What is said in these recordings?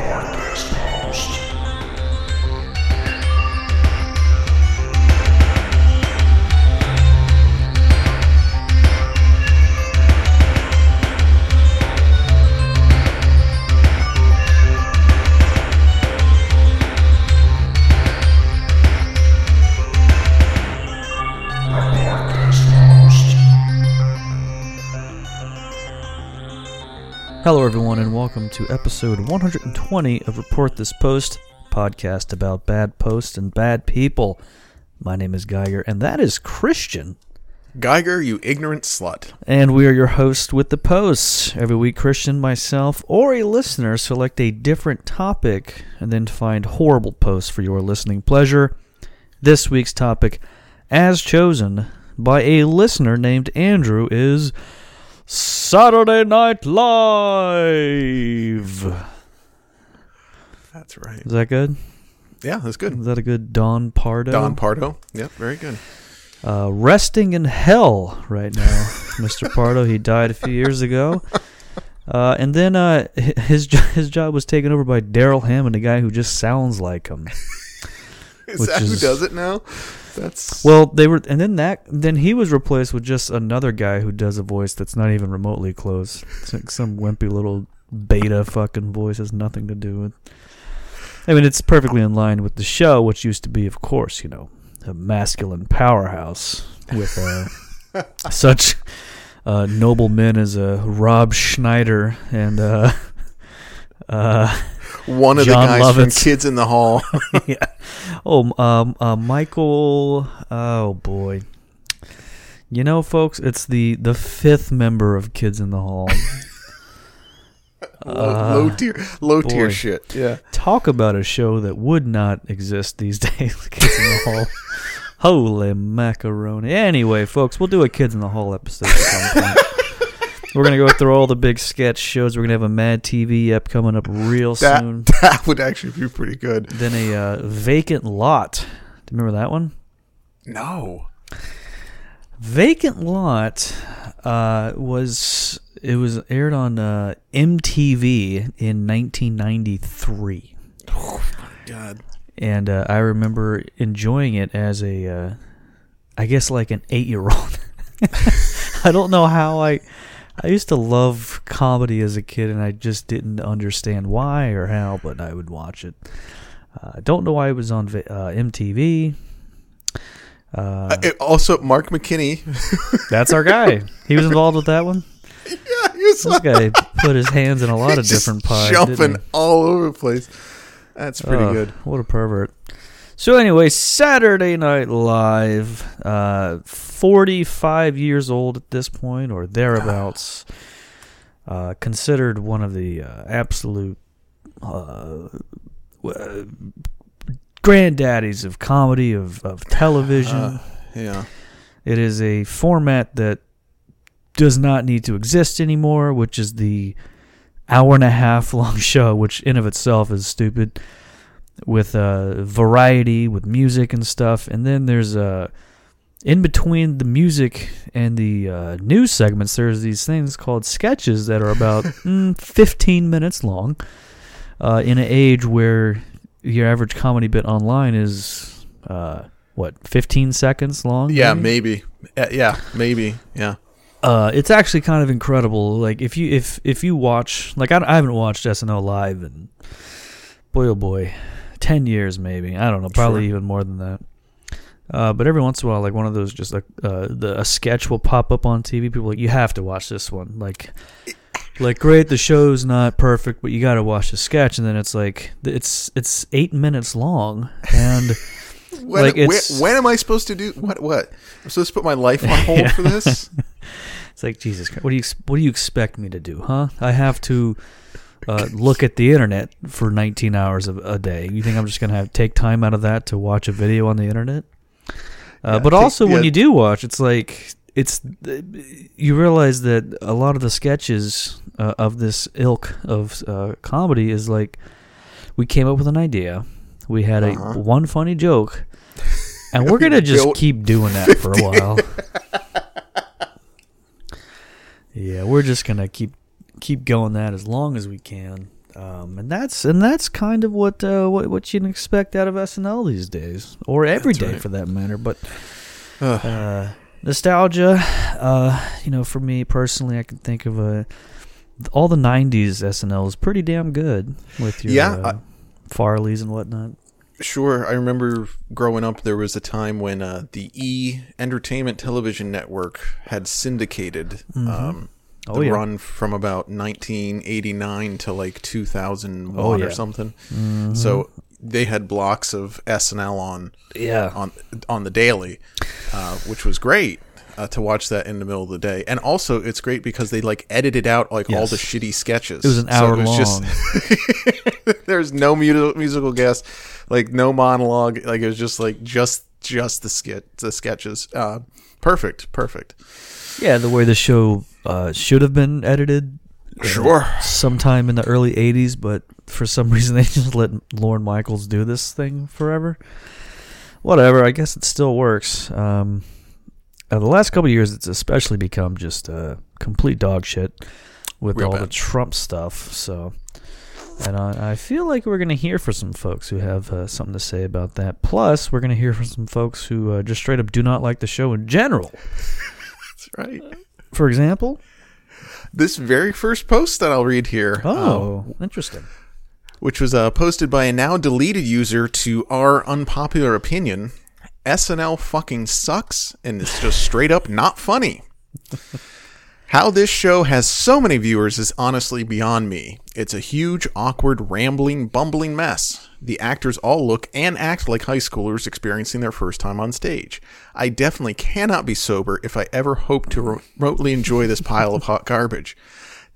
Podcast Host. Hello, everyone, and welcome to episode 120 of Report This Post, podcast about bad posts and bad people. My name is Geiger, and that is Christian. Geiger, you ignorant slut. And we are your host with the posts. Every week, Christian, myself, or a listener select a different topic and then find horrible posts for your listening pleasure. This week's topic, as chosen by a listener named Andrew, is Saturday Night Live. That's right. Is that good? Yeah, that's good. Is that a good Don Pardo? Don Pardo. Yep, very good. uh, resting in hell right now, Mr. Pardo. He died a few years ago. Uh, and then uh, his his job was taken over by Darrell Hammond, a guy who just sounds like him. Is that is- who does it now? That's Well, they were, and then that, then he was replaced with just another guy who does a voice that's not even remotely close. It's like some wimpy little beta fucking voice has nothing to do with. I mean, it's perfectly in line with the show, which used to be, of course, you know, a masculine powerhouse with uh, such uh, noble men as uh, Rob Schneider and uh, uh, one of John the guys Lovitz. from Kids in the Hall. yeah. Oh, um, uh, Michael. Oh boy. You know, folks, it's the the fifth member of Kids in the Hall. Uh, low tier, low tier shit. Yeah. Talk about a show that would not exist these days. Kids in the Hall. Holy macaroni. Anyway, folks, we'll do a Kids in the Hall episode at some point. We're gonna go through all the big sketch shows. We're gonna have a Mad TV app coming up real That soon. that would actually be pretty good. Then a uh, vacant lot. Do you remember that one? No. Vacant Lot uh, was it was aired on uh, MTV in 1993, Oh my God. and uh, I remember enjoying it as a, uh, I guess like an eight year old. I don't know how I. I used to love comedy as a kid, and I just didn't understand why or how, but I would watch it. Uh, I don't know why it was on uh, MTV. Uh, Uh, also, Mark McKinney. That's our guy. He was involved with that one. yeah, he was This guy put his hands in a lot of different pies. jumping all over the place. That's pretty good. What a pervert. So anyway, Saturday Night Live, uh, 45 years old at this point or thereabouts, uh, considered one of the uh, absolute uh, granddaddies of comedy of of television. Uh, yeah. It is a format that does not need to exist anymore, which is the hour and a half long show, which in of itself is stupid, with uh, variety, with music and stuff. And then there's uh, in between the music and the uh, news segments, there's these things called sketches that are about mm, 15 minutes long. Uh, in an age where your average comedy bit online is uh, what 15 seconds long. Yeah, maybe? maybe. Uh, yeah, maybe. Yeah. uh, it's actually kind of incredible. Like if you if if you watch like I, I haven't watched SNL live in boy oh boy, ten years maybe. I don't know, probably Sure. even more than that. Uh, but every once in a while, like one of those, just like uh, the a sketch will pop up on TV. People are like you have to watch this one. Like, like great, the show's not perfect, but you got to watch the sketch. And then it's like it's it's eight minutes long, and When, Like, when, it's- when am I supposed to do what? What? I'm supposed to put my life on hold Yeah. for this? It's like Jesus Christ. What do you What do you expect me to do, huh? I have to uh, look at the internet for 19 hours of a day. You think I'm just gonna have take time out of that to watch a video on the internet? Uh, Yeah, but also, when you do watch, it's like it's you realize that a lot of the sketches uh, of this ilk of uh, comedy is like we came up with an idea, we had Uh-huh. a one funny joke, and we're gonna just keep doing that for a while. Yeah, we're just gonna keep keep going that as long as we can. Um, and that's and that's kind of what uh, what what you can expect out of SNL these days, or every That's day right. for that matter. But uh, nostalgia, uh, you know, for me personally, I can think of a all the '90s SNL is pretty damn good with your Yeah, uh, Farleys and whatnot. Sure, I remember growing up. There was a time when uh, the E Entertainment Television Network had syndicated um, Oh, the yeah. run from about 1989 to like 2001 Oh, yeah. or something. So they had blocks of SNL on Yeah, on on the daily, uh, which was great. Uh, to watch that in the middle of the day, and also it's great because they like edited out like all the shitty sketches. it was an So hour it was long. just- there's no mu- musical guest, like no monologue. Like it was just like just just the skit the sketches. Uh, perfect, perfect. yeah, the way the show uh, should have been edited. Sure. sometime in the early 80s, but for some reason they just let Lorne Michaels do this thing forever. Whatever, I guess it still works. Um, uh, the last couple of years, it's especially become just uh, complete dog shit with Real all the. Trump stuff. So, and I, I feel like we're going to hear from some folks who have uh, something to say about that. Plus, we're going to hear from some folks who uh, just straight up do not like the show in general. That's right. For example, This very first post that I'll read here. oh, interesting. which was uh, posted by a now deleted user to our unpopular opinion. SNL fucking sucks and it's just straight up not funny. How this show has so many viewers is honestly beyond me. It's a huge, awkward, rambling, bumbling mess. The actors all look and act like high schoolers experiencing their first time on stage. I definitely cannot be sober if I ever hope to remotely enjoy this pile of hot garbage.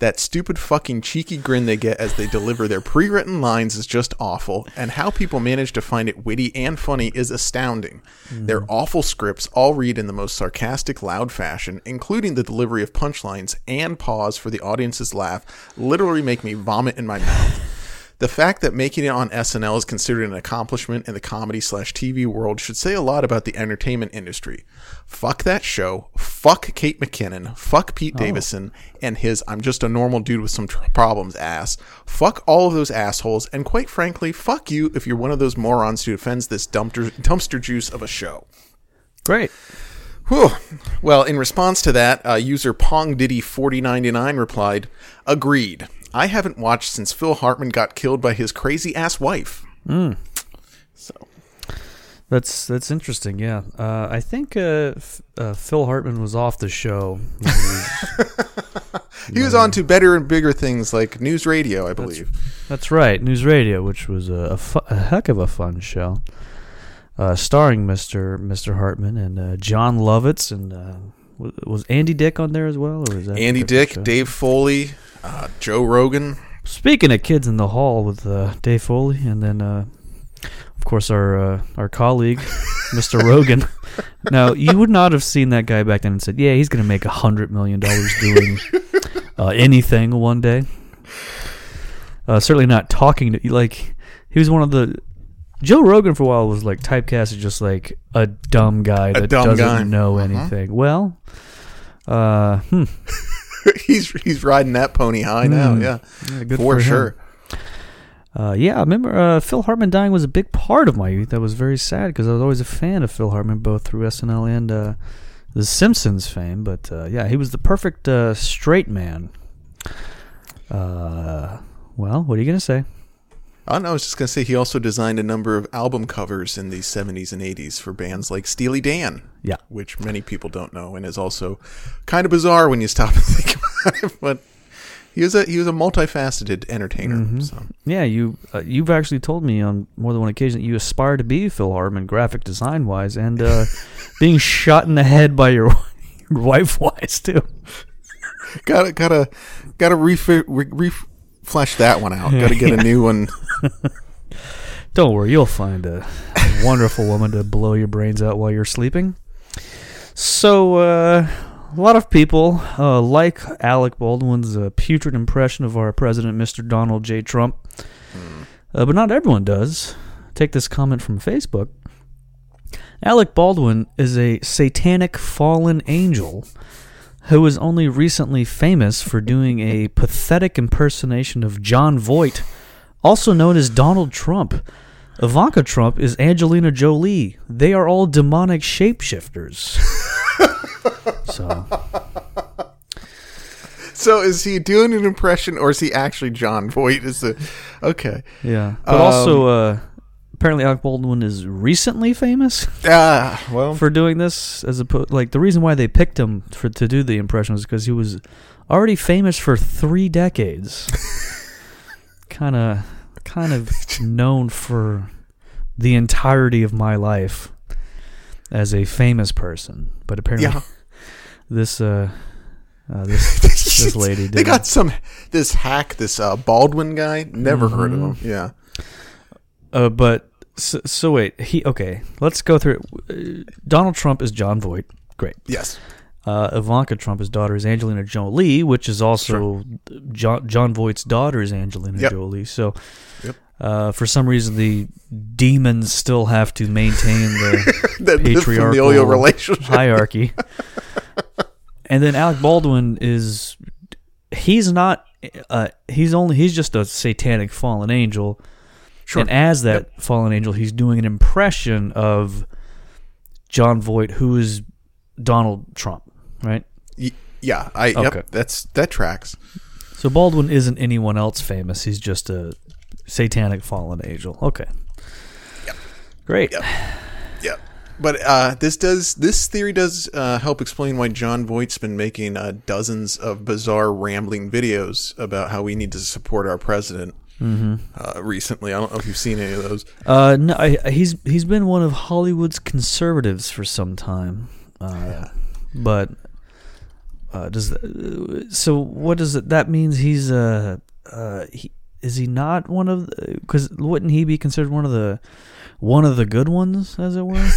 That stupid fucking cheeky grin they get as they deliver their pre written lines is just awful, and how people manage to find it witty and funny is astounding. Hmm. Their awful scripts all read in the most sarcastic, loud fashion, including the delivery of punchlines and pause for the audience's laugh, literally make me vomit in my mouth. The fact that making it on SNL is considered an accomplishment in the comedy slash TV world should say a lot about the entertainment industry. Fuck that show. Fuck Kate McKinnon. Fuck Pete Davidson and his I'm just a normal dude with some tr- problems ass. Fuck all of those assholes. And quite frankly, fuck you if you're one of those morons who defends this dumpster, dumpster juice of a show. Great. Whew. Well, in response to that, uh, user PongDiddy4099 replied, Agreed. I haven't watched since Phil Hartman got killed by his crazy ass wife. So, That's that's interesting. Yeah, uh, I think uh, F- uh, Phil Hartman was off the show. he was- on to better and bigger things like news radio, I believe. that's right, News Radio, which was a, a, fu- a heck of a fun show, uh, starring Mister Mister Hartman and uh, Jon Lovitz, and uh, wa- was Andy Dick on there as well, or was that Andy Dick, show? Dave Foley, uh, Joe Rogan. Speaking of kids in the hall with uh, Dave Foley, and then uh, of course our uh, our colleague, Mr. Rogan. Now you would not have seen that guy back then and said, "Yeah, he's going to make a hundred million dollars doing uh, anything one day." Uh, certainly not talking to like he was one of the. Joe Rogan for a while was like typecast as just like a dumb guy that dumb doesn't guy. know Uh-huh. anything. Well, uh, hmm, he's he's riding that pony high now, Hmm. yeah, for him. sure. Uh, yeah, I remember uh, Phil Hartman dying was a big part of my youth. That was very sad because I was always a fan of Phil Hartman, both through SNL and uh, The Simpsons fame. But uh, yeah, he was the perfect uh, straight man. Uh, well, what are you gonna say? I know, I was just gonna say he also designed a number of album covers in the '70s and '80s for bands like Steely Dan. Yeah. which many people don't know, and is also kind of bizarre when you stop and think about it. But he was a he was a multifaceted entertainer. Mm-hmm. So Yeah, you uh, you've actually told me on more than one occasion that you aspire to be Phil Hartman, graphic design wise, and uh, being shot in the head by your, your wife wise too. gotta gotta gotta refi- re- reflesh that one out. Gotta get a new one. Don't worry, you'll find a wonderful woman to blow your brains out while you're sleeping. So, uh, a lot of people uh, like Alec Baldwin's uh, putrid impression of our president, Mr. Donald J. Trump, uh, but not everyone does. Take this comment from Facebook. Alec Baldwin is a satanic fallen angel who is only recently famous for doing a pathetic impersonation of Jon Voight, also known as Donald Trump. Ivanka Trump is Angelina Jolie. They are all demonic shapeshifters. so, So is he doing an impression, or is he actually Jon Voight? Is the okay? yeah. But also, uh, apparently, Alec Baldwin is recently famous Ah, well, for doing this. As opposed, like the reason why they picked him for to do the impression was because he was already famous for three decades. kind of, kind of known for the entirety of my life as a famous person. But apparently, yeah. This uh, uh this this lady They got some this hack, this uh, Baldwin guy. Never heard of Mm-hmm. him. Yeah. Uh, but so, so wait, he okay. Let's go through it. Uh, Donald Trump is Jon Voight. Great. Yes. Uh, Ivanka Trump's daughter is Angelina Jolie, which is also John Jon Voight's daughter is Angelina Yep. Jolie. So, Yep. uh, for some reason, the demons still have to maintain the The, the Patriarchal relationship. hierarchy. and then Alec Baldwin is he's not uh, he's only he's just a satanic fallen angel. Sure. And as that fallen angel, he's doing an impression of Jon Voight, who is Donald Trump, right? Y- yeah. I. Okay. Yep. That's that tracks. So Baldwin isn't anyone else famous. He's just a satanic fallen angel. Okay. Great. Yep. Yeah. But uh, this does this theory does uh, help explain why Jon Voight's been making uh, dozens of bizarre rambling videos about how we need to support our president. Mm-hmm. Uh, recently, I don't know if you've seen any of those. Uh, no, I, he's he's been one of Hollywood's conservatives for some time. Uh, But uh, does th- so? What does it? That means he's uh, uh he, is he not one of? Because wouldn't he be considered one of the one of the good ones, as it were?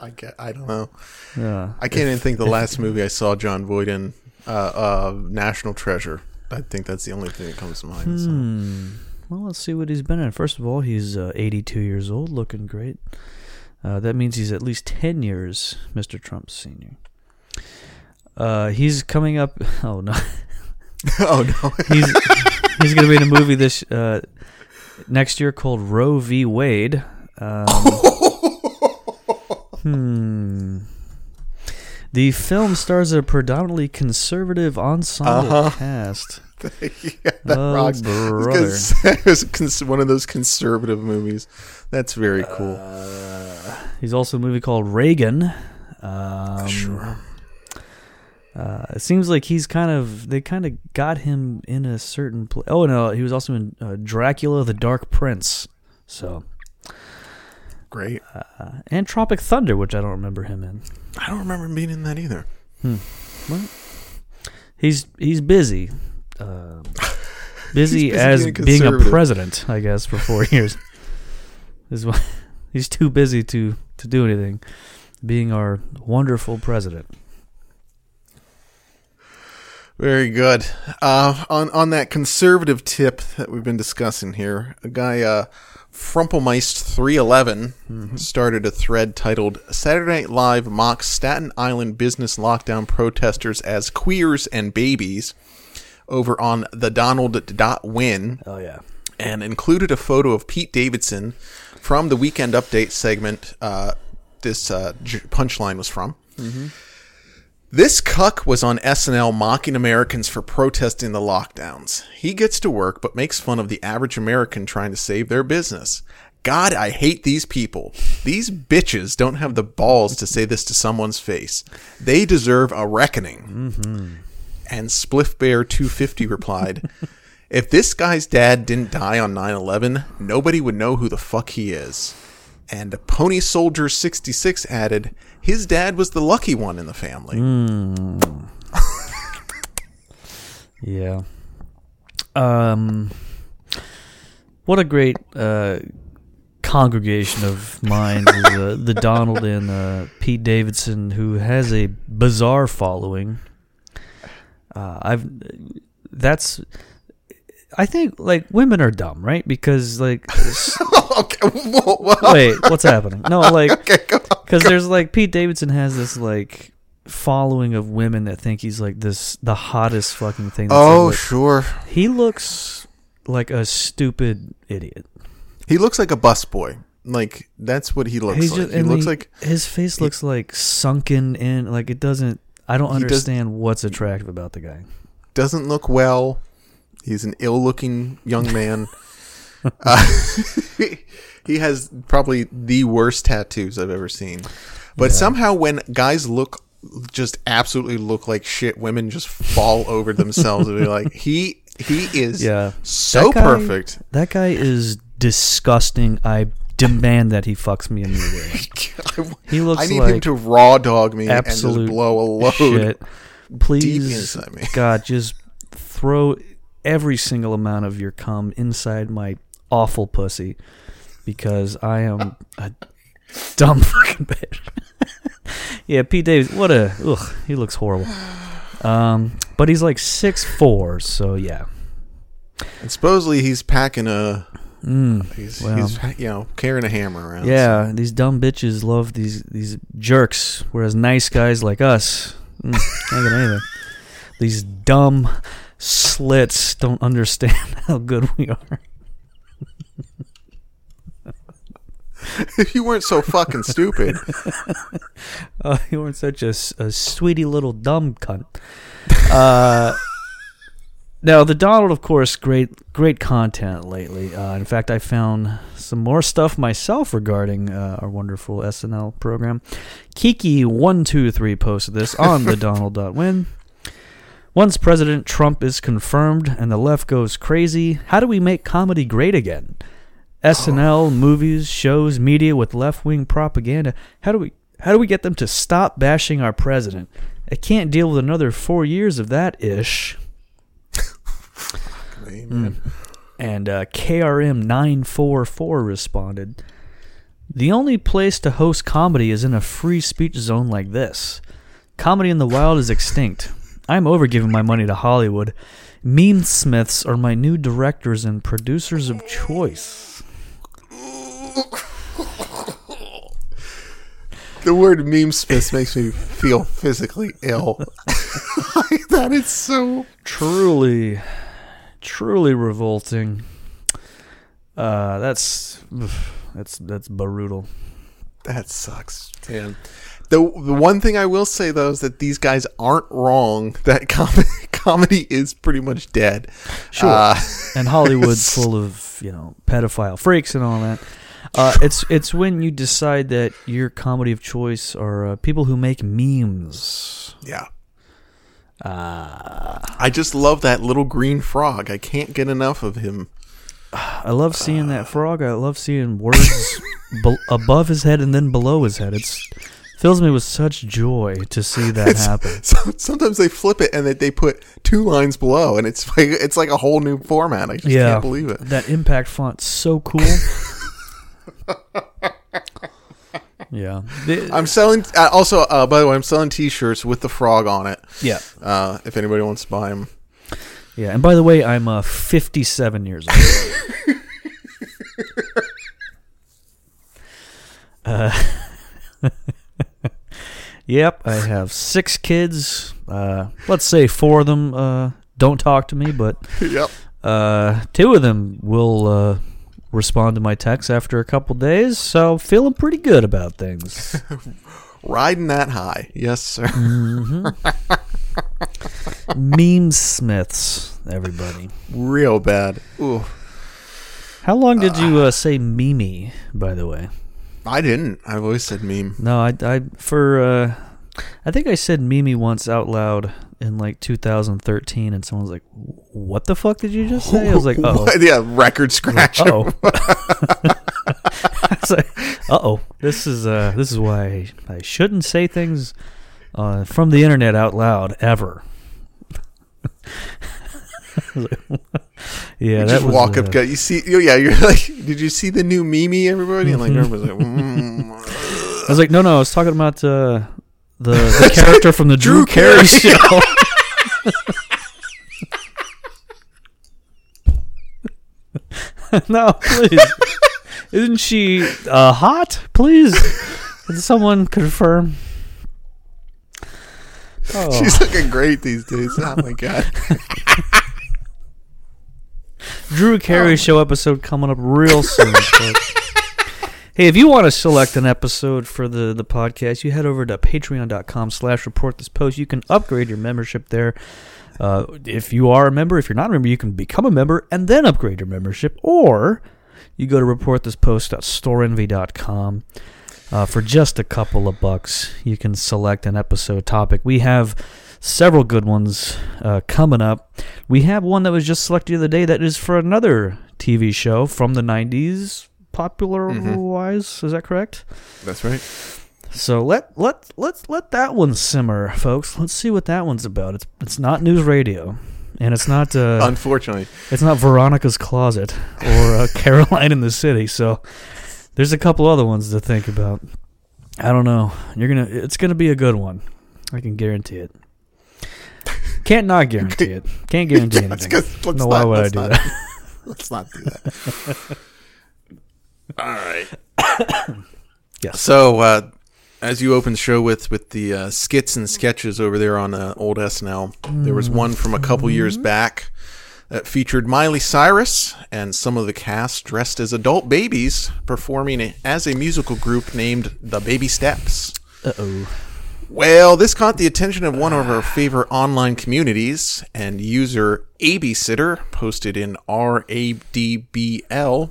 I get, I don't know. Yeah. I can't even think the last movie I saw Jon Voight in. Uh, uh, National Treasure. I think that's the only thing that comes to mind. so. Hmm. Well, let's see what he's been in. First of all, he's uh, 82 years old, looking great. Uh, that means he's at least 10 years Mr. Trump's senior. Uh, he's coming up. Oh no, oh no! he's he's going to be in a movie this uh, next year called Roe v. Wade. Um, hmm. The film stars a predominantly conservative ensemble Uh-huh. cast. yeah, that Oh, rocks. brother. Because it was one of those conservative movies. That's very cool. Uh, He's also a movie called Reagan. Um, sure. Uh, it seems like he's kind of they kind of got him in a certain place. Oh no, he was also in uh, Dracula: The Dark Prince. So Great. uh, and Tropic Thunder, which I don't remember him in. I don't remember him being in that either. He's he's busy, um, busy He's busy as being being a president, I guess, for four years. Is why he's too busy to to do anything. Being our wonderful president. Very good. Uh, on on that conservative tip that we've been discussing here, a guy, uh, Frumpelmeist three started a thread titled "Saturday Night Live mocks Staten Island business lockdown protesters as queers and babies" over on the Donald dot win Oh yeah. and included a photo of Pete Davidson from the Weekend Update segment. Uh, this uh, punchline was from. This cuck was on SNL mocking Americans for protesting the lockdowns. He gets to work but makes fun of the average American trying to save their business. God, I hate these people. These bitches don't have the balls to say this to someone's face. They deserve a reckoning. Mm-hmm. And Spliff Bear 250 replied, If this guy's dad didn't die on 9 11, nobody would know who the fuck he is. And Pony Soldier 66 added, His dad was the lucky one in the family. Yeah. Um, what a great uh, congregation of minds is uh, the Donald and uh, Pete Davidson, who has a bizarre following. Uh, I've that's. I think like women are dumb, right? Because like, okay, whoa, whoa. wait, what's happening? No, like Okay, because there's like Pete Davidson has this like following of women that think he's like this the hottest fucking thing. That's Oh, ever- sure. he looks like a stupid idiot. He looks like a busboy. Like that's what he looks He's like. just- he looks he- like his face looks like sunken in. Like it doesn't. I don't He does- understand what's attractive about the guy. doesn't look well. He's an ill-looking young man. uh, he has probably the worst tattoos I've ever seen. But Yeah. somehow, when guys look just absolutely look like shit, women just fall over themselves and be like, "He he is Yeah. so That guy- perfect." That guy is disgusting. I demand that he fucks me immediately. He looks I need like him to raw dog me and just blow a load. shit. Please. God, just throw every single amount of your cum inside my awful pussy because I am a dumb fucking bitch. yeah, Pete Davis, what a ugh, he looks horrible. Um, but he's like six four, so yeah. And supposedly he's packing a Mm, he's, Well. he's you know carrying a hammer around. yeah, these dumb bitches love these these jerks, whereas nice guys like us, mm, got anything. These dumb slits don't understand how good we are. if you weren't so fucking stupid. Oh, you weren't such a sweetie little dumb cunt. Uh, now the Donald, of course, great great content lately. Uh, in fact, I found some more stuff myself regarding uh, our wonderful SNL program. Kiki one two three posted this on the Donald.win. Once President Trump is confirmed and the left goes crazy, how do we make comedy great again? SNL, movies, shows, media with left-wing propaganda. How do we how do we get them to stop bashing our president? I can't deal with another 4 years of that ish. Amen. And uh, KRM944 responded, The only place to host comedy is in a free speech zone like this. Comedy in the wild is extinct. I'm over giving my money to Hollywood. Meme Smiths are my new directors and producers of choice. The word meme smith makes me feel physically ill. that is so. Truly, truly revolting. Uh, that's that's that's brutal. That sucks, man. The the one thing I will say though is that these guys aren't wrong. That com- comedy is pretty much dead. Sure. Uh, and Hollywood's full of you know pedophile freaks and all that. Uh, it's it's when you decide that your comedy of choice are uh, people who make memes. yeah. Uh, I just love that little green frog. I can't get enough of him. I love seeing that frog. I love seeing words be- above his head and then below his head. It's fills me with such joy to see that happen. So, sometimes they flip it and they, they put two lines below, and it's like it's like a whole new format. I just Yeah, can't believe it. That impact font's so cool. yeah, I'm selling. Uh, also, uh, by the way, I'm selling T-shirts with the frog on it. yeah. Uh, if anybody wants to buy them, Yeah, and by the way, I'm uh, 57 years old. uh, yep, I have six kids. Uh, let's say four of them uh, don't talk to me, but yep. uh, two of them will uh, respond to my texts after a couple days. So feeling pretty good about things. Riding that high, yes, sir. Mm. Meme Smiths, everybody. Real bad. Ooh, How long did you uh, say Mimi, by the way? I didn't. I've always said meme. No, I, I for uh, I think I said Mimi once out loud in like 2013, and someone was like, "What the fuck did you just say?" I was like, "Oh, yeah, record scratch. oh." I was like, "Uh oh, this is uh, this is why I shouldn't say things uh, from the internet out loud ever." Yeah, that just was, walk uh, up, go. You see? Yeah, you're like, did you see the new Mimi? Everybody, and like Mm-hmm. everybody's like, mm. I was like, no, no, I was talking about uh, the the character from the Drew, Drew Carey Carey. show. no, please. Isn't she uh, hot? Please, can someone confirm? Oh. She's looking great these days. Oh my god. Drew Carey show episode coming up real soon. hey, if you want to select an episode for the, the podcast, you head over to patreon.com slash report this post. You can upgrade your membership there. Uh, if you are a member, if you're not a member, you can become a member and then upgrade your membership. Or you go to reportthispost.storeenvy.com. Uh, for just a couple of bucks, you can select an episode topic. We have several good ones uh, coming up. We have one that was just selected the other day that is for another TV show from the 90s, popular wise. Is that correct? That's right. So let let let's let that one simmer, folks. Let's see what that one's about. It's it's not news radio, and it's not uh, Unfortunately, it's not Veronica's Closet or uh, Caroline in the City. So there's a couple other ones to think about. I don't know. You're gonna. It's gonna be a good one. I can guarantee it. Can't not guarantee it. Can't guarantee Let's anything. go- let's no, why would I let's do not- that? let's not do that. All right. Yes. So, uh, as you opened the show with with the uh, skits and sketches over there on uh, old SNL, there was one from a couple years back that featured Miley Cyrus and some of the cast dressed as adult babies performing as a musical group named the Baby Steps. Uh oh. Well, this caught the attention of one of our favorite online communities, and user Abysitter posted in r/ABDL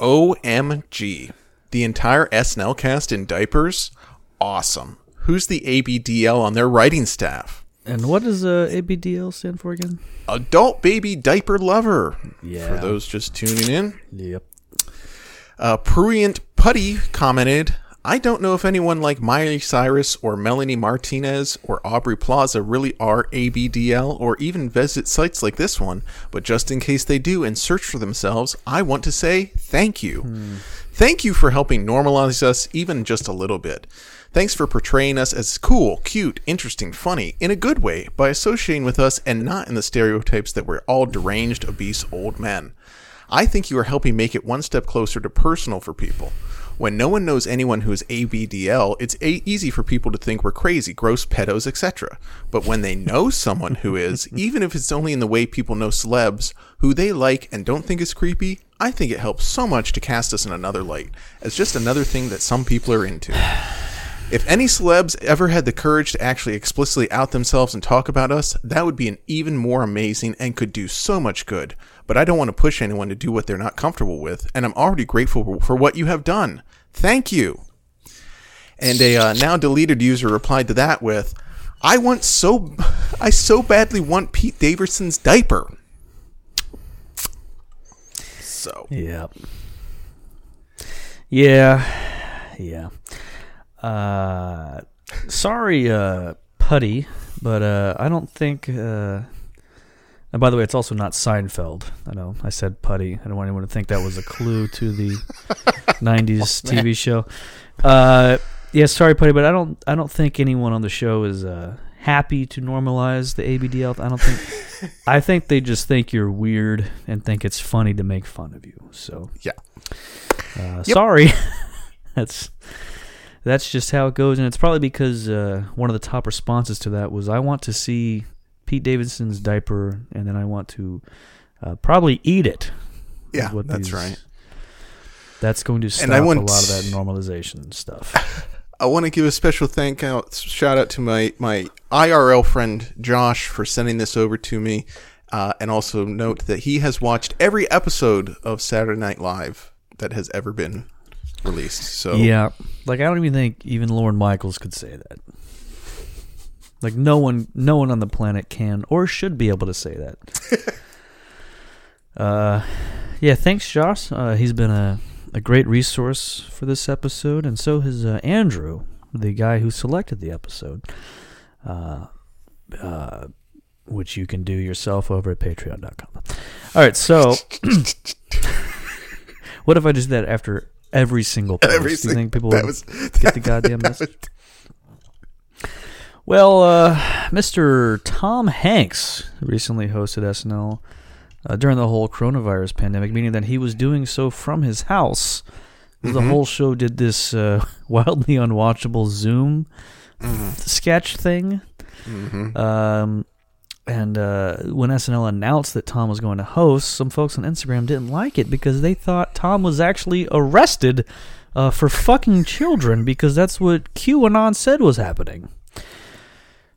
OMG. The entire SNL cast in diapers? Awesome. Who's the ABDL on their writing staff? And what does uh, ABDL stand for again? Adult Baby Diaper Lover. Yeah. For those just tuning in. Yep. Uh, Prurient Putty commented, I don't know if anyone like Miley Cyrus or Melanie Martinez or Aubrey Plaza really are ABDL or even visit sites like this one, but just in case they do and search for themselves, I want to say thank you. Hmm. Thank you for helping normalize us even just a little bit. Thanks for portraying us as cool, cute, interesting, funny, in a good way, by associating with us and not in the stereotypes that we're all deranged, obese old men. I think you are helping make it one step closer to personal for people. When no one knows anyone who is ABDL, it's a- easy for people to think we're crazy, gross pedos, etc. But when they know someone who is, even if it's only in the way people know celebs, who they like and don't think is creepy, I think it helps so much to cast us in another light, as just another thing that some people are into. If any celebs ever had the courage to actually explicitly out themselves and talk about us, that would be an even more amazing and could do so much good. But I don't want to push anyone to do what they're not comfortable with, and I'm already grateful for what you have done. Thank you. And a uh, now deleted user replied to that with, "I want so, I so badly want Pete Davidson's diaper." So Yep. Yeah. Yeah. Uh, sorry, uh, Putty, but uh, I don't think. Uh, and by the way, it's also not Seinfeld. I know I said Putty. I don't want anyone to think that was a clue to the '90s TV show. Uh, yeah, sorry, Putty, but I don't. I don't think anyone on the show is uh, happy to normalize the ABDL. I don't think. I think they just think you're weird and think it's funny to make fun of you. So yeah. uh, sorry. that's that's just how it goes, and it's probably because uh, one of the top responses to that was, "I want to see Pete Davidson's diaper, and then I want to uh, probably eat it." Yeah, what that's these- right. That's going to stop a lot of that normalization stuff. I want to give a special thank out shout out to my my IRL friend Josh for sending this over to me, uh, and also note that he has watched every episode of Saturday Night Live that has ever been released. So yeah, like I don't even think even Lorne Michaels could say that. Like no one, no one on the planet can or should be able to say that. uh, yeah. Thanks, Josh. Uh, he's been a a great resource for this episode, and so has uh, Andrew, the guy who selected the episode. Uh, uh, which you can do yourself over at patreon.com. All right, so what if I just did that after every single post? Every do you think people that was get the goddamn message? Well, uh, Mr. Tom Hanks recently hosted SNL uh, during the whole coronavirus pandemic, meaning that he was doing so from his house. The Mhm. whole show did this uh, wildly unwatchable Zoom Mm-hmm. sketch thing. Um, and uh, when SNL announced that Tom was going to host, some folks on Instagram didn't like it because they thought Tom was actually arrested uh, for fucking children because that's what QAnon said was happening.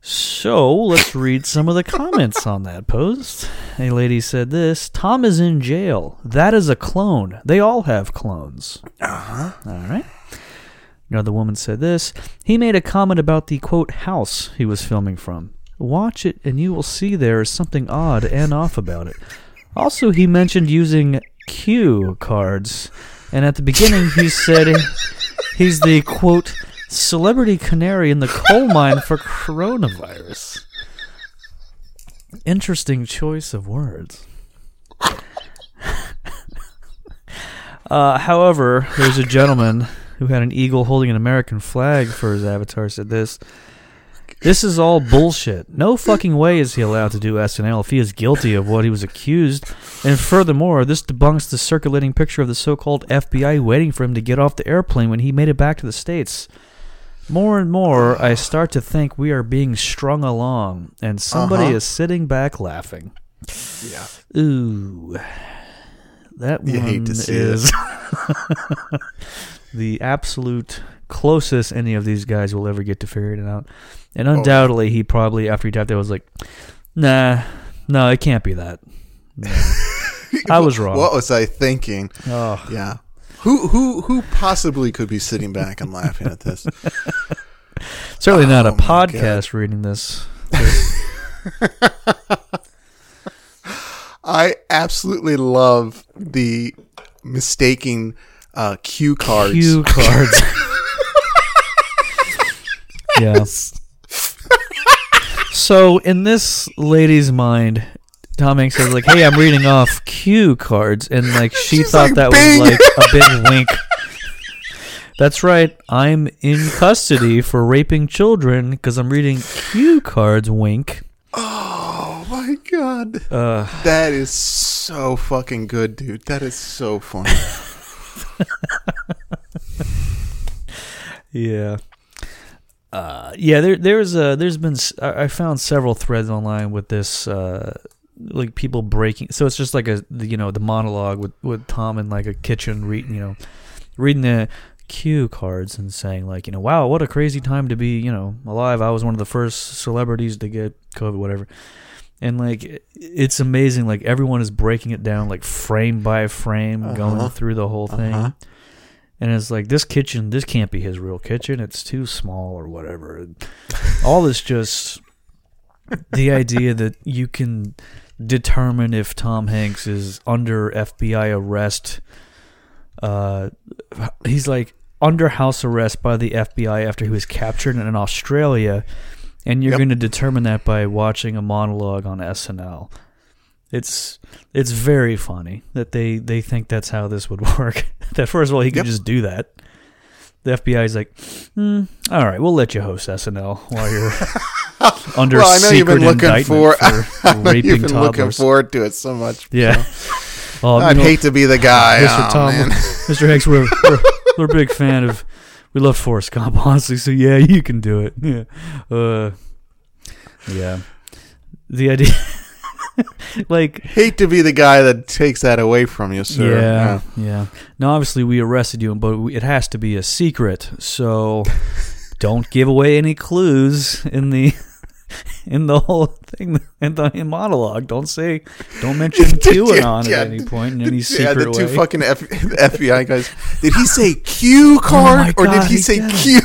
So let's read some of the comments on that post. A lady said this Tom is in jail. That is a clone. They all have clones. Uh huh. All right. Another woman said this. He made a comment about the quote house he was filming from. Watch it and you will see there is something odd and off about it. Also, he mentioned using cue cards. And at the beginning, he said he's the quote celebrity canary in the coal mine for coronavirus. Interesting choice of words. uh, however, there's a gentleman who had an eagle holding an American flag for his avatar said this. This is all bullshit. No fucking way is he allowed to do SNL if he is guilty of what he was accused. And furthermore, this debunks the circulating picture of the so called FBI waiting for him to get off the airplane when he made it back to the States. More and more, I start to think we are being strung along, and somebody Uh-huh. is sitting back laughing. Yeah. Ooh. That You one hate to see is the absolute closest any of these guys will ever get to figuring it out. And Oh. undoubtedly, he probably, after he typed that, was like, nah, no, it can't be that. No. I was wrong. What was I thinking? Oh, Yeah. Who who who possibly could be sitting back and laughing at this? certainly not a Oh, God. podcast reading this. this. I absolutely love the mistaking uh, cue cards. Cue cards. yeah. So in this lady's mind, Tom Hanks says like, "Hey, I'm reading off cue cards," and like she She's thought like, that "Bing!" was like a big wink. That's right. I'm in custody for raping children because I'm reading cue cards. Wink. Oh my god. Uh, That is so fucking good, dude. That is so funny. Yeah. Uh, yeah, there, there's uh there's been, I found several threads online with this, uh, like people breaking. So it's just like a, you know, the monologue with, with Tom in like a kitchen reading, you know, reading the cue cards and saying like, you know, wow, what a crazy time to be, you know, alive. I was one of the first celebrities to get COVID, whatever. And like, it's amazing. Like everyone is breaking it down, like frame by frame, Uh-huh. going through the whole thing. Uh-huh. And it's like this kitchen, this can't be his real kitchen. It's too small or whatever. And all this just the idea that you can determine if Tom Hanks is under FBI arrest. Uh, he's like under house arrest by the FBI after he was captured in Australia, and you're Yep. going to determine that by watching a monologue on SNL. It's it's very funny that they, they think that's how this would work. that first of all he could Yep. just do that. The FBI is like, hmm, all right, we'll let you host SNL while you're under well, I know you've secret been looking indictment for, for I know you've been looking forward to it so much. Yeah. Oh, I'd you know, hate to be the guy. Mr. Oh, Tom. Mr. Hanks, we're, we're we're a big fan of. We love Forrest Gump, honestly. So yeah, you can do it. Yeah, uh, yeah. The idea, like, Hate to be the guy that takes that away from you, sir. yeah, yeah. Now, obviously, we arrested you, but it has to be a secret. So don't give away any clues in the in the whole thing in the monologue. Don't say, don't mention QAnon Yeah. at any point in any yeah, secret the two way. fucking F- FBI guys. Did he say Q oh card Oh my or did he he say did. Q?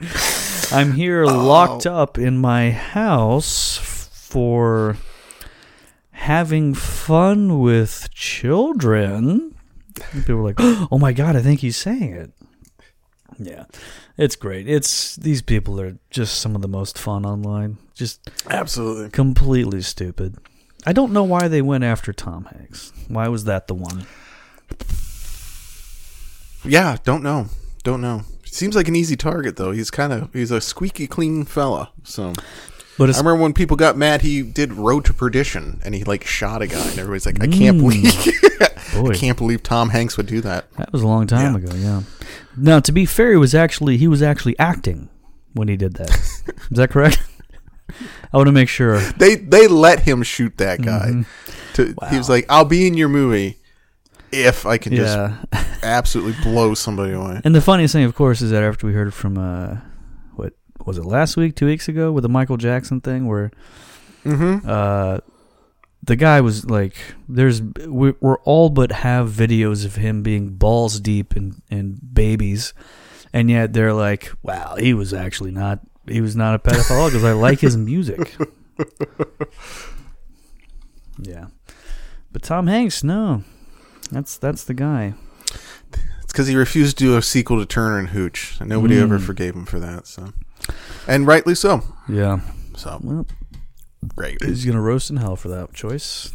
I'm here Oh. locked up in my house for having fun with children. And People were like, "Oh my god, I think he's saying it." Yeah, it's great. It's these people are just some of the most fun online. Just Absolutely. completely stupid. I don't know why they went after Tom Hanks. Why was that the one? Yeah, don't know. Don't know. Seems like an easy target though. He's kind of he's a squeaky clean fella. So But I remember when people got mad, he did Road to Perdition, and he like shot a guy, and everybody's like, "I can't believe, boy. I can't believe Tom Hanks would do that." That was a long time Yeah. ago, yeah. Now, to be fair, he was actually he was actually acting when he did that. Is that correct? I want to make sure. They they let him shoot that guy. Mm-hmm. To, He was like, "I'll be in your movie if I can Yeah. just absolutely blow somebody away." And the funniest thing, of course, is that after we heard from uh, what was it last week, two weeks ago, with the Michael Jackson thing, where Mm-hmm. uh, the guy was like, "There's we, we're all but have videos of him being balls deep in in babies," and yet they're like, "Wow, he was actually not." He was not a pedophile because I like his music. yeah, but Tom Hanks, no, that's that's the guy. It's because he refused to do a sequel to Turner and Hooch, and nobody ever Mm. forgave him for that. So, and rightly so. Yeah, So well, great. he's gonna roast in hell for that choice.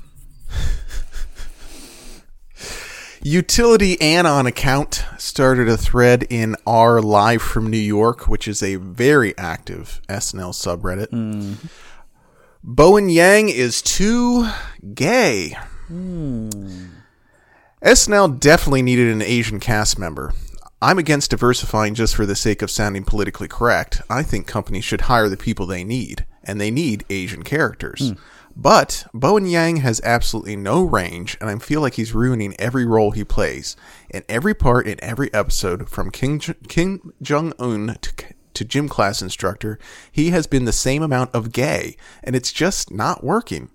Utility Anon account started a thread in R Live from New York, which is a very active SNL subreddit. Bowen Yang is too gay. SNL definitely needed an Asian cast member. I'm against diversifying just for the sake of sounding politically correct. I think companies should hire the people they need, and they need Asian characters. Hmm. But Bowen Yang has absolutely no range, and I feel like he's ruining every role he plays. In every part, in every episode, from King, J- Kim Jong Un to, to gym class instructor, he has been the same amount of gay, and it's just not working.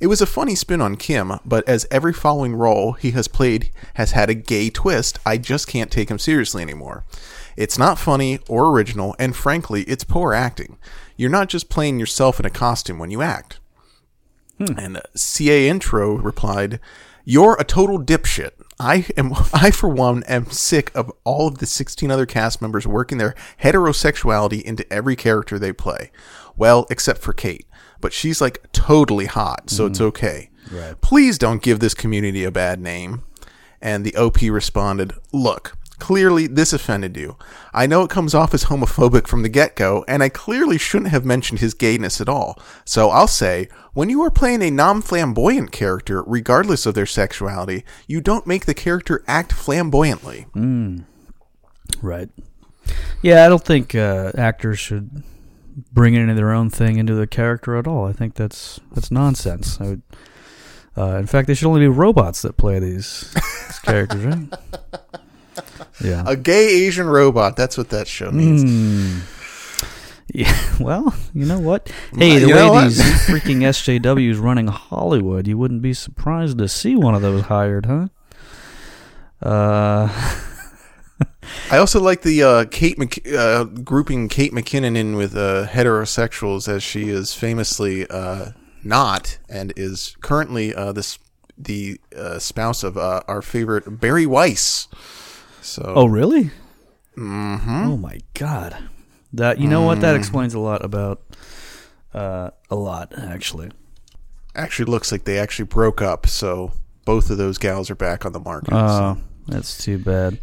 It was a funny spin on Kim, but as every following role he has played has had a gay twist, I just can't take him seriously anymore. It's not funny or original, and frankly, it's poor acting. You're not just playing yourself in a costume when you act. And uh, CA Intro replied, "You're a total dipshit. I am. I for one am sick of all of the 16 other cast members working their heterosexuality into every character they play. Well, except for Kate, but she's like totally hot, so it's okay. Right. Please don't give this community a bad name." And the OP responded, Look, clearly this offended you. I know it comes off as homophobic from the get go, and I clearly shouldn't have mentioned his gayness at all. So I'll say, when you are playing a non flamboyant character, regardless of their sexuality, you don't make the character act flamboyantly. Right. Yeah, I don't think uh, actors should bring in their own thing into the character at all. I think that's that's nonsense. I would, uh, in fact, they should only be robots that play these, these characters, right? Yeah. A gay Asian robot, that's what that show means. Hmm. Yeah. Well, you know what? Hey, the You way these freaking SJWs running Hollywood, you wouldn't be surprised to see one of those hired, huh? Uh. I also like the uh, Kate Mc- uh, grouping Kate McKinnon in with uh, heterosexuals, as she is famously uh, not, and is currently uh, this the uh, spouse of uh, our favorite Bari Weiss. So, Oh, really? mhm. Oh my god. That you know what? That explains a lot about uh a lot actually. actually looks like they actually broke up. So both of those gals are back on the market. Oh, that's too bad.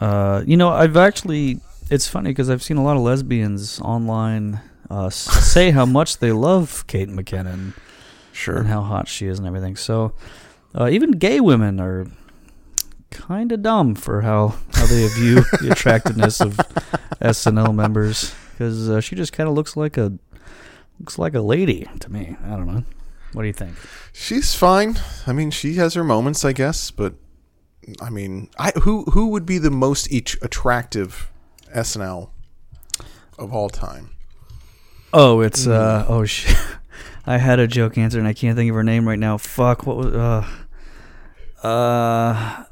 Uh you know, I've actually it's funny because I've seen a lot of lesbians online uh say how much they love Kate McKinnon sure, and how hot she is and everything. So, uh, even gay women are kind of dumb for how, how they view the attractiveness of SNL members because uh, she just kind of looks like a looks like a lady to me. I don't know. What do you think? She's fine. I mean, she has her moments, I guess. But I mean, I who who would be the most each attractive SNL of all time? Oh, it's uh oh shit. I had a joke answer and I can't think of her name right now. Fuck. What was uh uh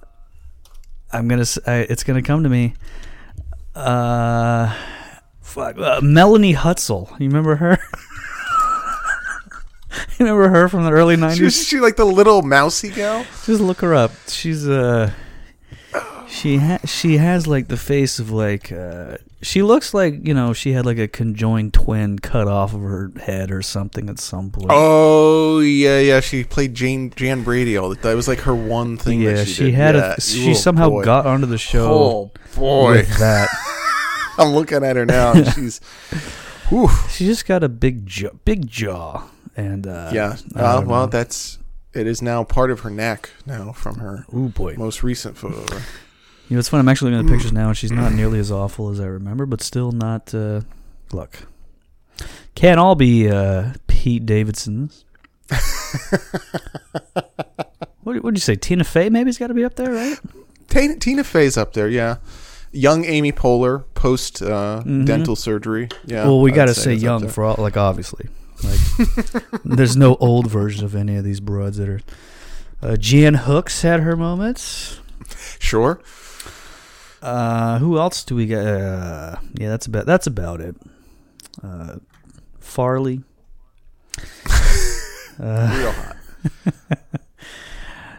I'm gonna it's gonna come to me. Uh, fuck. Uh, Melanie Hutsell. You remember her? you remember her from the early nineties? was she like the little mousy gal? Just look her up. She's uh she ha- she has like the face of like uh she looks like, you know, she had like a conjoined twin cut off of her head or something at some point. Oh yeah, yeah. She played Jane Jan Brady all the That was like her one thing. yeah, that she, she, had Yeah, a she somehow boy. got onto the show Oh boy, with that. I'm looking at her now. she's Whew. She just got a big jaw, big jaw, and uh, Yeah. Uh, well, know. that's it is now part of her neck now from her oh boy. most recent photo. You know, it's funny. I'm actually looking at the pictures now, and she's not nearly as awful as I remember, but still not. Uh, look, can't all be uh, Pete Davidson's. what would you say? Tina Fey maybe's got to be up there, right? Tina, Tina Fey's up there, yeah. Young Amy Poehler post uh, Mhm. dental surgery. Yeah. well, we got to say up young for all, like obviously. Like, there's no old version of any of these broads that are. Uh, Jan Hooks had her moments. Sure. Uh, who else do we got? Uh, yeah, that's about that's about it. Uh, Farley. Uh, Real hot.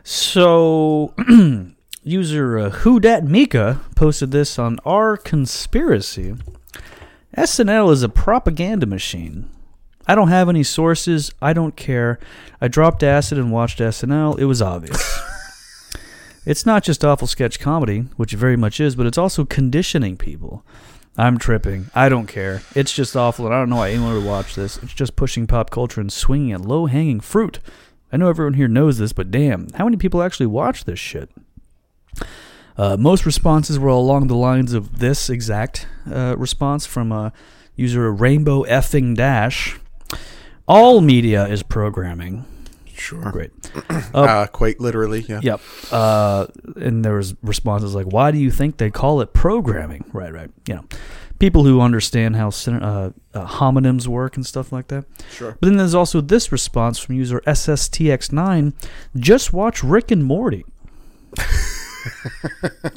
So, user uh, Who Dat Mika posted this on our conspiracy. SNL is a propaganda machine. I don't have any sources. I don't care. I dropped acid and watched SNL. It was obvious. it's not just awful sketch comedy, which it very much is, but it's also conditioning people. I'm tripping. I don't care. It's just awful, and I don't know why anyone would watch this. It's just pushing pop culture and swinging at low hanging fruit. I know everyone here knows this, but damn, how many people actually watch this shit? Uh, most responses were along the lines of this exact uh, response from uh, user Rainbow Effing Dash. All media is programming. Sure. Great. Uh, quite literally, yeah. Yep. Uh, and there was responses like, "Why do you think they call it programming?" Right, right. You know, people who understand how uh, uh, homonyms work and stuff like that. Sure. But then there's also this response from user SSTX9: "Just watch Rick and Morty."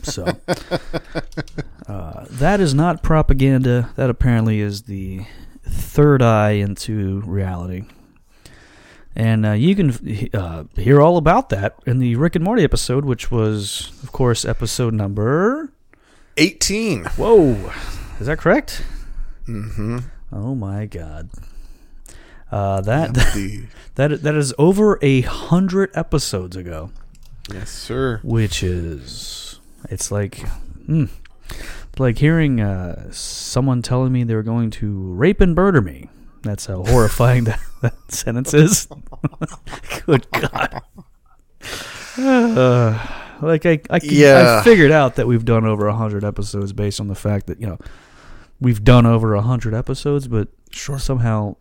so uh, that is not propaganda. That apparently is the third eye into reality. And uh, you can uh, hear all about that in the Rick and Morty episode, which was, of course, episode number. 18. Whoa, is that correct? Mm-hmm. Oh my God, uh, that that that is over a hundred episodes ago, yes, sir. which is it's like, hmm, like hearing uh, someone telling me they were going to rape and murder me. That's how horrifying that, that sentence is. Good God. Uh, like I, I, Yeah. I figured out that we've done over hundred episodes based on the fact that you know we've done over hundred episodes, but Sure. somehow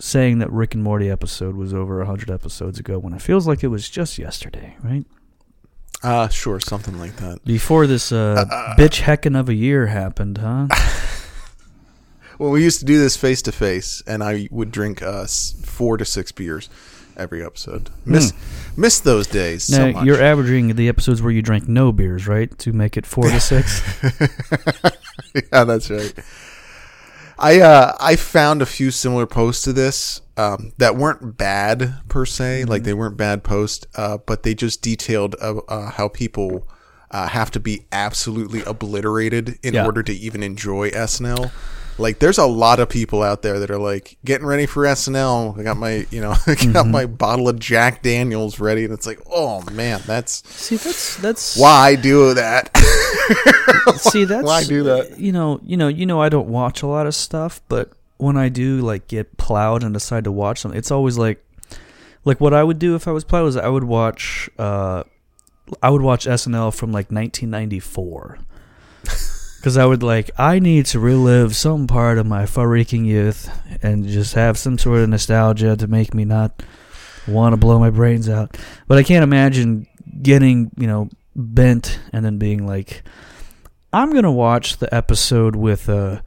saying that Rick and Morty episode was over hundred episodes ago when it feels like it was just yesterday, right? Uh, sure, something like that. Before this uh, bitch heckin' of a year happened, huh? Well, we used to do this face to face, and I would drink uh, four to six beers every episode. Miss miss those days now so much. you're averaging the episodes where you drank no beers, right? To make it four to six. yeah, that's right. I uh, I found a few similar posts to this um, that weren't bad per se, like they weren't bad posts, uh, but they just detailed uh, uh, how people uh, have to be absolutely obliterated in Yeah. order to even enjoy SNL. Like, there's a lot of people out there that are like getting ready for SNL. I got my, you know, I got my bottle of Jack Daniels ready, and it's like, oh man, that's See, that's that's why I do that. See, that's Why I do that? You know, you know, you know. I don't watch a lot of stuff, but when I do, like, get plowed and decide to watch something, it's always like, like what I would do if I was plowed is I would watch, uh, I would watch SNL from like 1994. Because I would like, I need to relive some part of my far-reaching youth and just have some sort of nostalgia to make me not want to blow my brains out. But I can't imagine getting, you know, bent and then being like, I'm gonna watch the episode with uh,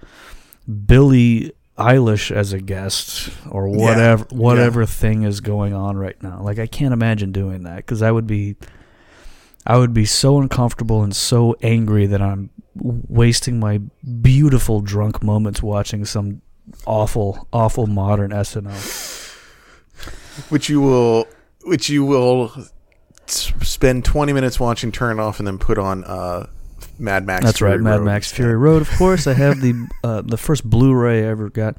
Billie Eilish as a guest or Yeah, whatever yeah. whatever thing is going on right now. Like I can't imagine doing that because I would be, I would be so uncomfortable and so angry that I'm wasting my beautiful drunk moments watching some awful awful modern SNL. which you will which you will spend 20 minutes watching turn off and then put on uh Mad Max That's Fury right, Mad Road Max. Fury Road. Of course, I have the uh, the first Blu-ray I ever got.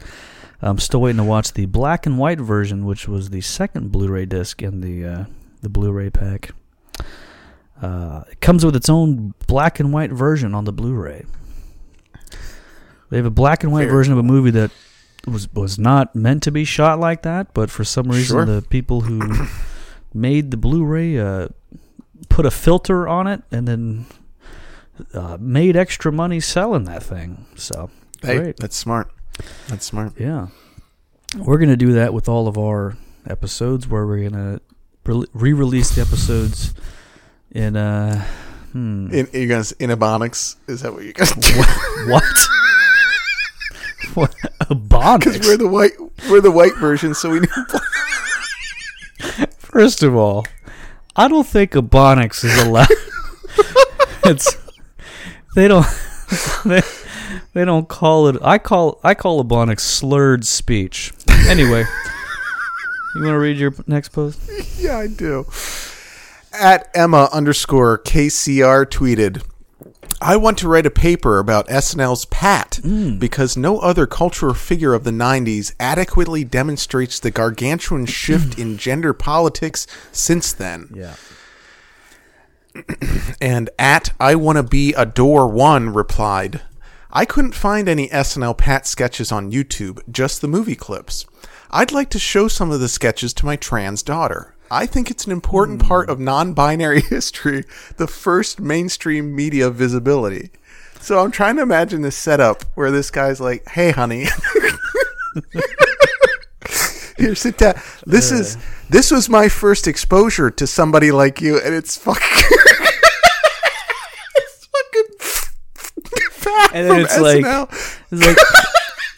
I'm still waiting to watch the black and white version, which was the second Blu-ray disc in the uh, the Blu-ray pack. Uh, it comes with its own black and white version on the Blu-ray. They have a black and white Very version of a movie that was was not meant to be shot like that, but for some reason Sure. the people who made the Blu-ray uh, put a filter on it and then uh, made extra money selling that thing. So Hey, great. that's smart. That's smart. Yeah. We're going to do that with all of our episodes where we're going to re release the episodes in, uh, hmm. In, you guys in Ebonics? Is that what you guys do? what? what? A bond? Because we're the white, we're the white version, so we need. First of all, I don't think Ebonics is allowed. it's, they don't, they, they don't call it, I call, I call Ebonics slurred speech. Anyway. You want to read your next post? yeah, I do. At Emma underscore KCR tweeted, I want to write a paper about SNL's Pat mm. because no other cultural figure of the 90s adequately demonstrates the gargantuan shift in gender politics since then. Yeah. And at I Want to Be a Door One replied, I couldn't find any SNL Pat sketches on YouTube, just the movie clips. I'd like to show some of the sketches to my trans daughter. I think it's an important hmm. part of non binary history, the first mainstream media visibility. So I'm trying to imagine this setup where this guy's like, hey, honey. Here, sit down. This is uh. this was my first exposure to somebody like you, and it's fucking. it's fucking. And then it's like-. It's like,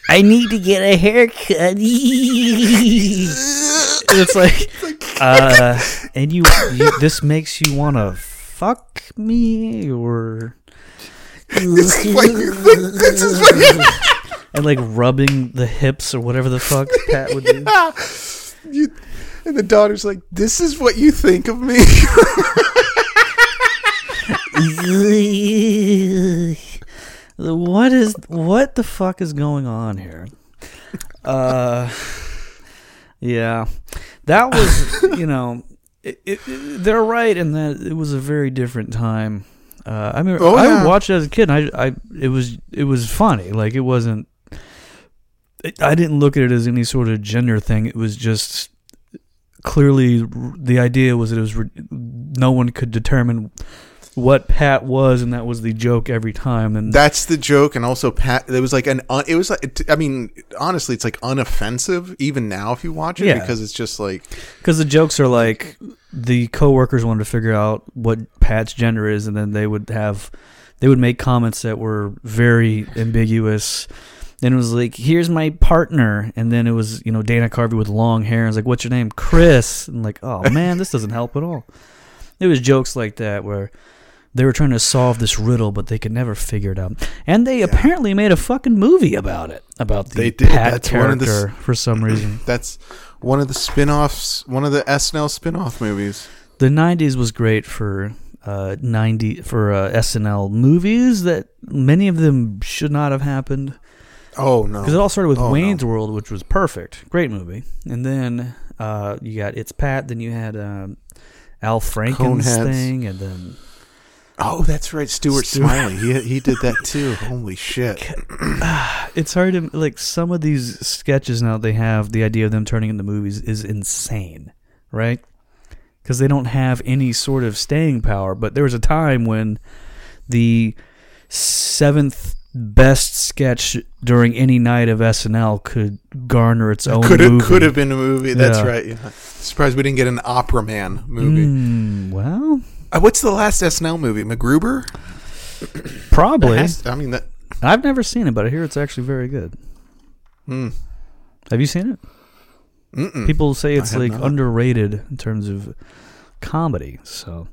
I need to get a haircut. it's like, uh, and you, you, this makes you want to fuck me, or this is what you think. This is what you. and like rubbing the hips or whatever the fuck Pat would do. you and the daughter's like, "This is what you think of me." what is what the fuck is going on here? Uh, yeah, that was you know, it, it, it- they're right in that it was a very different time. Uh, I mean, Oh, I yeah. watched it as a kid. And I, I, it was, it was funny. Like it wasn't. I didn't look at it as any sort of gender thing. It was just clearly r- the idea was that it was re- no one could determine what Pat was, and that was the joke every time. And That's the joke, and also Pat. It was like an. Un, it was like. I mean, honestly, it's like unoffensive even now if you watch it Yeah. because it's just like because the jokes are like the coworkers wanted to figure out what Pat's gender is, and then they would have they would make comments that were very ambiguous. Then it was like, "Here's my partner," and then it was you know Dana Carvey with long hair. And it's like, "What's your name, Chris?" And like, "Oh man, this doesn't help at all." It was jokes like that where they were trying to solve this riddle, but they could never figure it out. And they apparently made a fucking movie about it, about the They did. Pat That's one of the character for some reason. that's one of the spin-offs, one of the SNL spin-off movies. the 90s was great for uh 90 for uh, SNL movies that many of them should not have happened Oh no! because it all started with Oh, no. Wayne's World which was perfect great movie and then uh you got It's Pat then you had um Al Franken's thing and then Oh, that's right, Stuart Stuart- Smalley. He he did that too. Holy shit! it's hard to like some of these sketches now they have the idea of them turning into movies is insane right because they don't have any sort of staying power but there was a time when the seventh best sketch during any night of SNL could garner its own Could have movie. could have been a movie. That's Yeah. right. Yeah. Surprised we didn't get an Opera Man movie. Mm, well, Uh, what's the last SNL movie? MacGruber. probably. Has- I mean that. I've never seen it, but I hear it's actually very good. Hmm. Have you seen it? Mm-mm. People say it's like not. underrated in terms of comedy. So,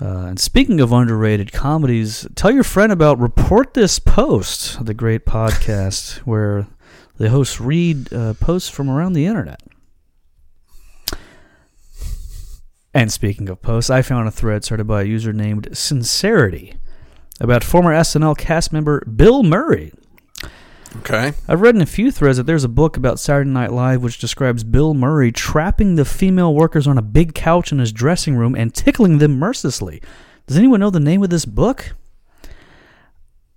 uh, and speaking of underrated comedies, tell your friend about Report This Post, the great podcast where the hosts read uh, posts from around the internet. And speaking of posts, I found a thread started by a user named Sincerity about former SNL cast member Bill Murray. Okay. I've read in a few threads that there's a book about Saturday Night Live which describes Bill Murray trapping the female workers on a big couch in his dressing room and tickling them mercilessly. Does anyone know the name of this book?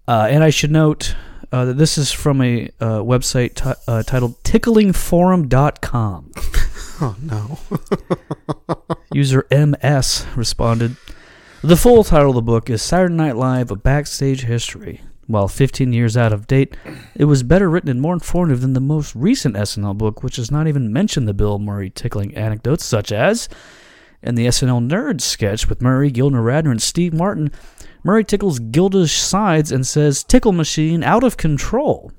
Uh, and I should note, Uh, that this is from a uh, website ti uh, titled ticklingforum.com. Oh no. User MS responded The full title of the book is Saturday Night Live A Backstage History. While 15 years out of date, it was better written and more informative than the most recent SNL book, which does not even mention the Bill Murray tickling anecdotes, such as in the SNL Nerds sketch with Murray, Gilda Radner, and Steve Martin. Murray tickles Gilda's sides and says, Tickle machine out of control.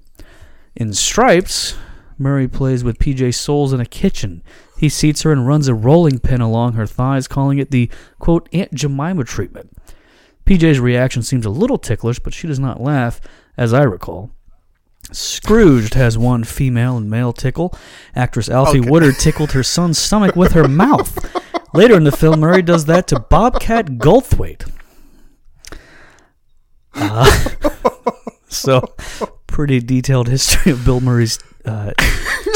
In Stripes, Murray plays with PJ Soles in a kitchen. He seats her and runs a rolling pin along her thighs, calling it the, quote, Aunt Jemima treatment. PJ's reaction seems a little ticklish, but she does not laugh, as I recall. Scrooged has one female and male tickle. Actress Alfre Okay. Woodard tickled her son's stomach with her mouth. Later in the film, Murray does that to Bobcat Goldthwait. Uh, so, pretty detailed history of Bill Murray's uh,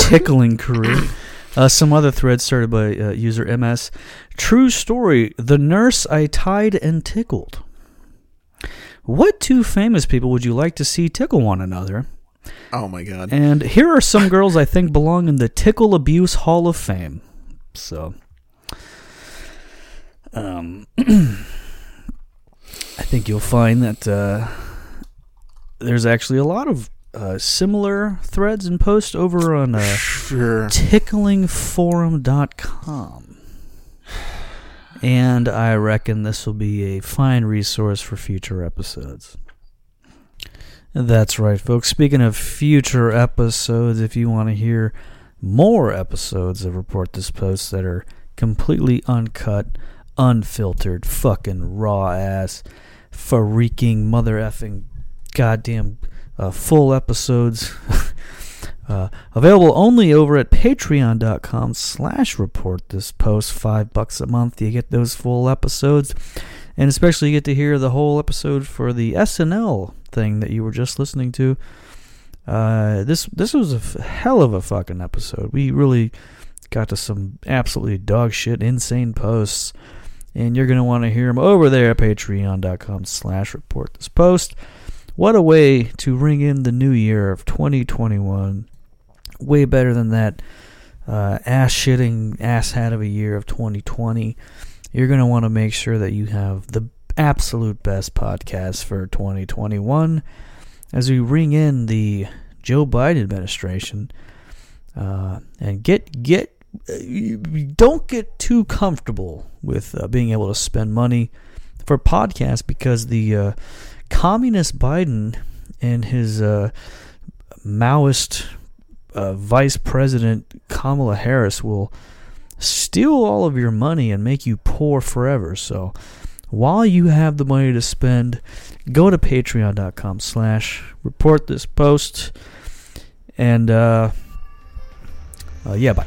tickling career. Uh, some other threads started by uh, user MS. True story: the nurse I tied and tickled. What two famous people would you like to see tickle one another? Oh my god. And here are some girls I think belong in the Tickle Abuse Hall of Fame. So, um, I think you'll find that uh, there's actually a lot of uh, similar threads and posts over on uh, Sure. ticklingforum.com. And I reckon this will be a fine resource for future episodes. That's right, folks. Speaking of future episodes, if you want to hear more episodes of Report This Post that are completely uncut, unfiltered, fucking raw ass, freaking mother effing goddamn uh, full episodes. Uh, available only over at patreon.com slash report this post. Five bucks a month you get those full episodes. And especially you get to hear the whole episode for the snl thing that you were just listening to. Uh, this this was a f- hell of a fucking episode. We really got to some absolutely dog shit insane posts. And you're going to want to hear them over there at patreon.com slash report this post what a way to ring in the new year of 2021 way better than that uh, ass shitting ass hat of a year of 2020 you're going to want to make sure that you have the absolute best podcast for 2021 as we ring in the joe biden administration uh, and get get uh, don't get too comfortable with uh, being able to spend money for podcasts because the uh, communist Biden and his uh, Maoist uh, Vice President Kamala Harris will steal all of your money and make you poor forever. So while you have the money to spend, go to patreon.com slash report this post. And uh, uh, yeah, bye.